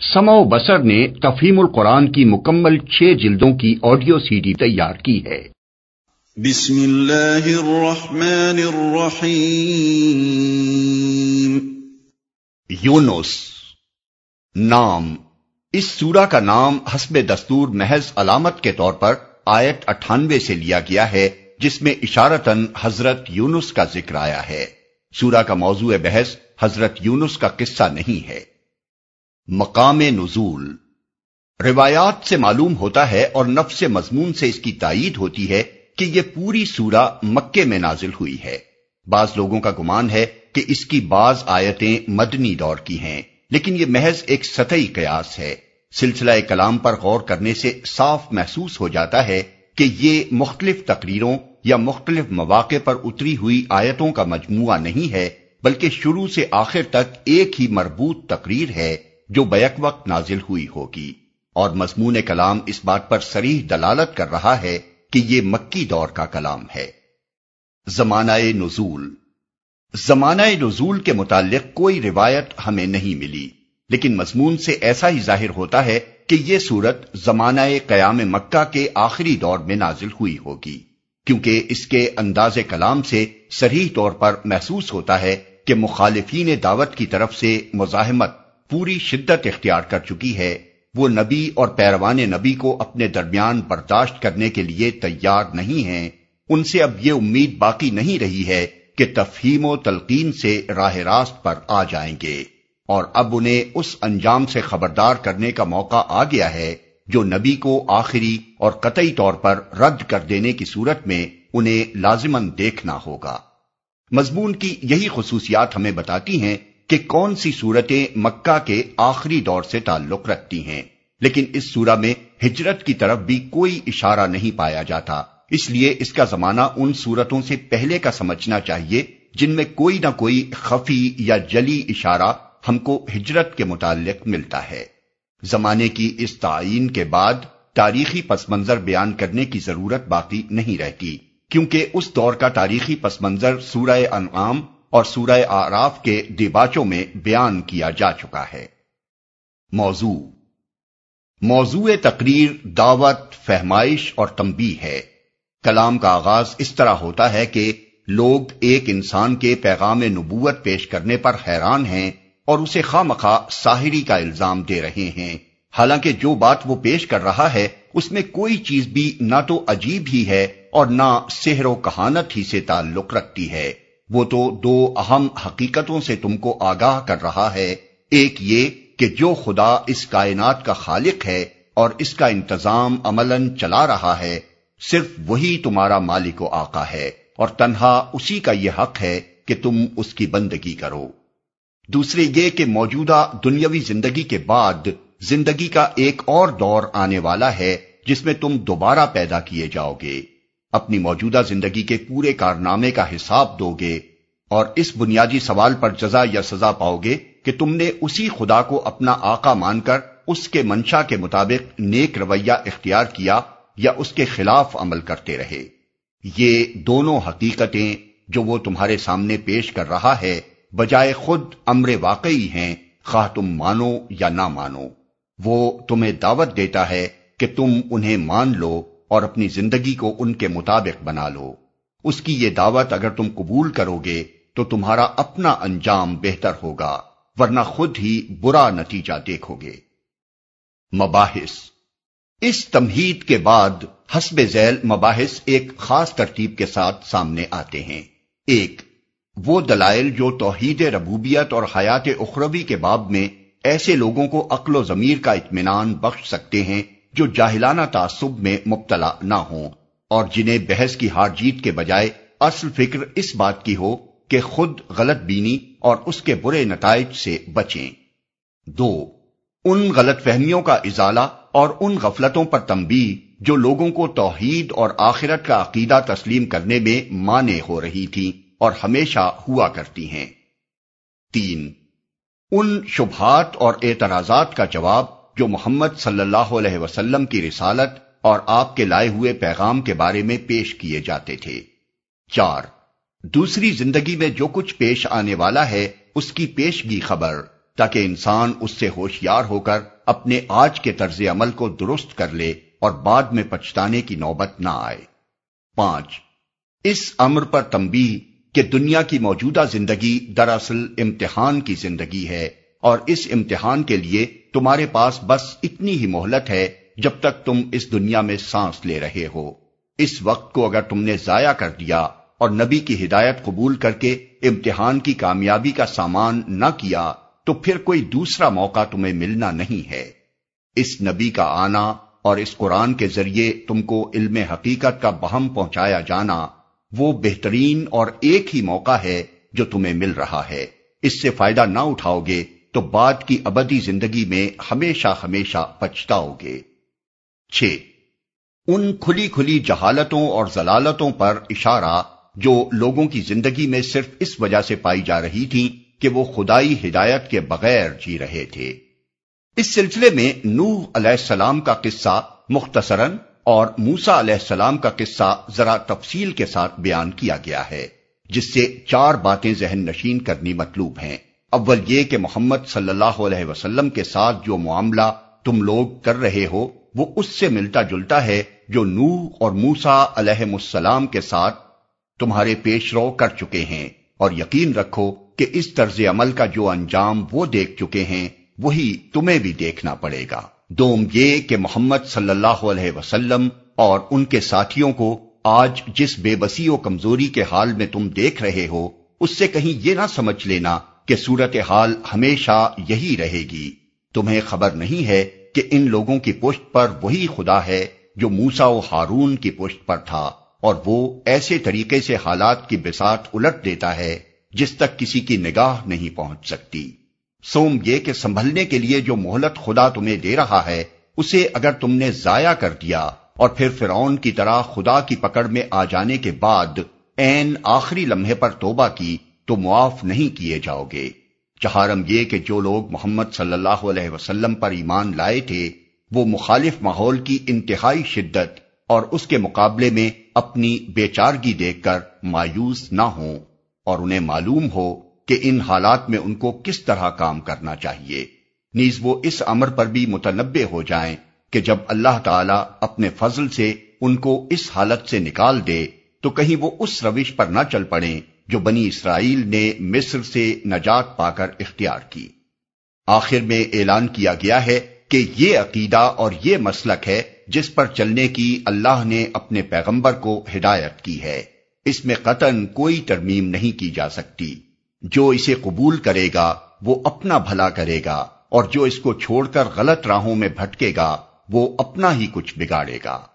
سما و بسر نے تفہیم القرآن کی مکمل چھ جلدوں کی آڈیو سی ڈی تیار کی ہے۔ بسم اللہ الرحمن الرحیم۔ یونس۔ نام۔ اس سورہ کا نام حسب دستور محض علامت کے طور پر آیت اٹھانوے سے لیا گیا ہے جس میں اشارتاً حضرت یونس کا ذکر آیا ہے۔ سورہ کا موضوع بحث حضرت یونس کا قصہ نہیں ہے۔ مقام نزول۔ روایات سے معلوم ہوتا ہے اور نفس مضمون سے اس کی تائید ہوتی ہے کہ یہ پوری سورہ مکے میں نازل ہوئی ہے۔ بعض لوگوں کا گمان ہے کہ اس کی بعض آیتیں مدنی دور کی ہیں، لیکن یہ محض ایک سطحی قیاس ہے۔ سلسلہ کلام پر غور کرنے سے صاف محسوس ہو جاتا ہے کہ یہ مختلف تقریروں یا مختلف مواقع پر اتری ہوئی آیتوں کا مجموعہ نہیں ہے، بلکہ شروع سے آخر تک ایک ہی مربوط تقریر ہے۔ جو بیک وقت نازل ہوئی ہوگی۔ اور مضمون کلام اس بات پر سریح دلالت کر رہا ہے کہ یہ مکی دور کا کلام ہے۔ زمانہ نزول۔ زمانہ نزول کے متعلق کوئی روایت ہمیں نہیں ملی، لیکن مضمون سے ایسا ہی ظاہر ہوتا ہے کہ یہ صورت زمانہ قیام مکہ کے آخری دور میں نازل ہوئی ہوگی، کیونکہ اس کے انداز کلام سے سریح طور پر محسوس ہوتا ہے کہ مخالفین دعوت کی طرف سے مزاحمت پوری شدت اختیار کر چکی ہے، وہ نبی اور پیروان نبی کو اپنے درمیان برداشت کرنے کے لیے تیار نہیں ہیں۔ ان سے اب یہ امید باقی نہیں رہی ہے کہ تفہیم و تلقین سے راہ راست پر آ جائیں گے۔ اور اب انہیں اس انجام سے خبردار کرنے کا موقع آ گیا ہے جو نبی کو آخری اور قطعی طور پر رد کر دینے کی صورت میں انہیں لازمن دیکھنا ہوگا۔ مضمون کی یہی خصوصیات ہمیں بتاتی ہیں کہ کون سی صورتیں مکہ کے آخری دور سے تعلق رکھتی ہیں۔ لیکن اس سورہ میں ہجرت کی طرف بھی کوئی اشارہ نہیں پایا جاتا۔ اس لیے اس کا زمانہ ان صورتوں سے پہلے کا سمجھنا چاہیے، جن میں کوئی نہ کوئی خفی یا جلی اشارہ ہم کو ہجرت کے متعلق ملتا ہے۔ زمانے کی اس تعین کے بعد تاریخی پس منظر بیان کرنے کی ضرورت باقی نہیں رہتی، کیونکہ اس دور کا تاریخی پس منظر سورہ انعام اور سورہ آراف کے دیباچوں میں بیان کیا جا چکا ہے۔ موضوع موضوع تقریر دعوت، فہمائش اور تمبی ہے۔ کلام کا آغاز اس طرح ہوتا ہے کہ لوگ ایک انسان کے پیغام نبوت پیش کرنے پر حیران ہیں اور اسے خواہ مخواہ ساحری کا الزام دے رہے ہیں۔ حالانکہ جو بات وہ پیش کر رہا ہے، اس میں کوئی چیز بھی نہ تو عجیب ہی ہے اور نہ سحر و کہانت ہی سے تعلق رکھتی ہے۔ وہ تو دو اہم حقیقتوں سے تم کو آگاہ کر رہا ہے۔ ایک یہ کہ جو خدا اس کائنات کا خالق ہے اور اس کا انتظام عملاً چلا رہا ہے، صرف وہی تمہارا مالک و آقا ہے اور تنہا اسی کا یہ حق ہے کہ تم اس کی بندگی کرو۔ دوسرے یہ کہ موجودہ دنیاوی زندگی کے بعد زندگی کا ایک اور دور آنے والا ہے جس میں تم دوبارہ پیدا کیے جاؤ گے۔ اپنی موجودہ زندگی کے پورے کارنامے کا حساب دو گے اور اس بنیادی سوال پر جزا یا سزا پاؤ گے کہ تم نے اسی خدا کو اپنا آقا مان کر اس کے منشا کے مطابق نیک رویہ اختیار کیا یا اس کے خلاف عمل کرتے رہے۔ یہ دونوں حقیقتیں جو وہ تمہارے سامنے پیش کر رہا ہے بجائے خود امر واقعی ہیں، خواہ تم مانو یا نہ مانو۔ وہ تمہیں دعوت دیتا ہے کہ تم انہیں مان لو اور اپنی زندگی کو ان کے مطابق بنا لو۔ اس کی یہ دعوت اگر تم قبول کرو گے تو تمہارا اپنا انجام بہتر ہوگا، ورنہ خود ہی برا نتیجہ دیکھو گے۔ مباحث۔ اس تمہید کے بعد حسب ذیل مباحث ایک خاص ترتیب کے ساتھ سامنے آتے ہیں۔ ایک، وہ دلائل جو توحید ربوبیت اور حیات اخروی کے باب میں ایسے لوگوں کو عقل و ضمیر کا اطمینان بخش سکتے ہیں جو جاہلانہ تعصب میں مبتلا نہ ہوں اور جنہیں بحث کی ہار جیت کے بجائے اصل فکر اس بات کی ہو کہ خود غلط بینی اور اس کے برے نتائج سے بچیں۔ دو، ان غلط فہمیوں کا ازالہ اور ان غفلتوں پر تمبی جو لوگوں کو توحید اور آخرت کا عقیدہ تسلیم کرنے میں مانے ہو رہی تھی اور ہمیشہ ہوا کرتی ہیں۔ تین، ان شبہات اور اعتراضات کا جواب جو محمد صلی اللہ علیہ وسلم کی رسالت اور آپ کے لائے ہوئے پیغام کے بارے میں پیش کیے جاتے تھے۔ چار، دوسری زندگی میں جو کچھ پیش آنے والا ہے، اس کی پیشگی خبر، تاکہ انسان اس سے ہوشیار ہو کر اپنے آج کے طرز عمل کو درست کر لے اور بعد میں پچھتانے کی نوبت نہ آئے۔ پانچ، اس امر پر تمبی کہ دنیا کی موجودہ زندگی دراصل امتحان کی زندگی ہے۔ اور اس امتحان کے لیے تمہارے پاس بس اتنی ہی مہلت ہے جب تک تم اس دنیا میں سانس لے رہے ہو۔ اس وقت کو اگر تم نے ضائع کر دیا اور نبی کی ہدایت قبول کر کے امتحان کی کامیابی کا سامان نہ کیا، تو پھر کوئی دوسرا موقع تمہیں ملنا نہیں ہے۔ اس نبی کا آنا اور اس قرآن کے ذریعے تم کو علم حقیقت کا بہم پہنچایا جانا، وہ بہترین اور ایک ہی موقع ہے جو تمہیں مل رہا ہے۔ اس سے فائدہ نہ اٹھاؤ گے تو بعد کی ابدی زندگی میں ہمیشہ ہمیشہ پچھتاؤ گے چھ۔ ان کھلی کھلی جہالتوں اور ضلالتوں پر اشارہ جو لوگوں کی زندگی میں صرف اس وجہ سے پائی جا رہی تھی کہ وہ خدائی ہدایت کے بغیر جی رہے تھے۔ اس سلسلے میں نوح علیہ السلام کا قصہ مختصراً اور موسا علیہ السلام کا قصہ ذرا تفصیل کے ساتھ بیان کیا گیا ہے، جس سے چار باتیں ذہن نشین کرنی مطلوب ہیں۔ اول یہ کہ محمد صلی اللہ علیہ وسلم کے ساتھ جو معاملہ تم لوگ کر رہے ہو، وہ اس سے ملتا جلتا ہے جو نوح اور موسا علیہ السلام کے ساتھ تمہارے پیش رو کر چکے ہیں۔ اور یقین رکھو کہ اس طرز عمل کا جو انجام وہ دیکھ چکے ہیں، وہی تمہیں بھی دیکھنا پڑے گا۔ دوم یہ کہ محمد صلی اللہ علیہ وسلم اور ان کے ساتھیوں کو آج جس بے بسی و کمزوری کے حال میں تم دیکھ رہے ہو، اس سے کہیں یہ نہ سمجھ لینا کہ صورت حال ہمیشہ یہی رہے گی۔ تمہیں خبر نہیں ہے کہ ان لوگوں کی پشت پر وہی خدا ہے جو موسا و ہارون کی پشت پر تھا، اور وہ ایسے طریقے سے حالات کی بساط الٹ دیتا ہے جس تک کسی کی نگاہ نہیں پہنچ سکتی۔ سوم یہ کہ سنبھلنے کے لیے جو مہلت خدا تمہیں دے رہا ہے، اسے اگر تم نے ضائع کر دیا اور پھر فرعون کی طرح خدا کی پکڑ میں آ جانے کے بعد این آخری لمحے پر توبہ کی تو معاف نہیں کیے جاؤ گے۔ چہارم یہ کہ جو لوگ محمد صلی اللہ علیہ وسلم پر ایمان لائے تھے، وہ مخالف ماحول کی انتہائی شدت اور اس کے مقابلے میں اپنی بیچارگی دیکھ کر مایوس نہ ہوں اور انہیں معلوم ہو کہ ان حالات میں ان کو کس طرح کام کرنا چاہیے۔ نیز وہ اس امر پر بھی متنبع ہو جائیں کہ جب اللہ تعالی اپنے فضل سے ان کو اس حالت سے نکال دے، تو کہیں وہ اس روش پر نہ چل پڑیں۔ جو بنی اسرائیل نے مصر سے نجات پا کر اختیار کی۔ آخر میں اعلان کیا گیا ہے کہ یہ عقیدہ اور یہ مسلک ہے جس پر چلنے کی اللہ نے اپنے پیغمبر کو ہدایت کی ہے۔ اس میں قطن کوئی ترمیم نہیں کی جا سکتی۔ جو اسے قبول کرے گا، وہ اپنا بھلا کرے گا، اور جو اس کو چھوڑ کر غلط راہوں میں بھٹکے گا، وہ اپنا ہی کچھ بگاڑے گا۔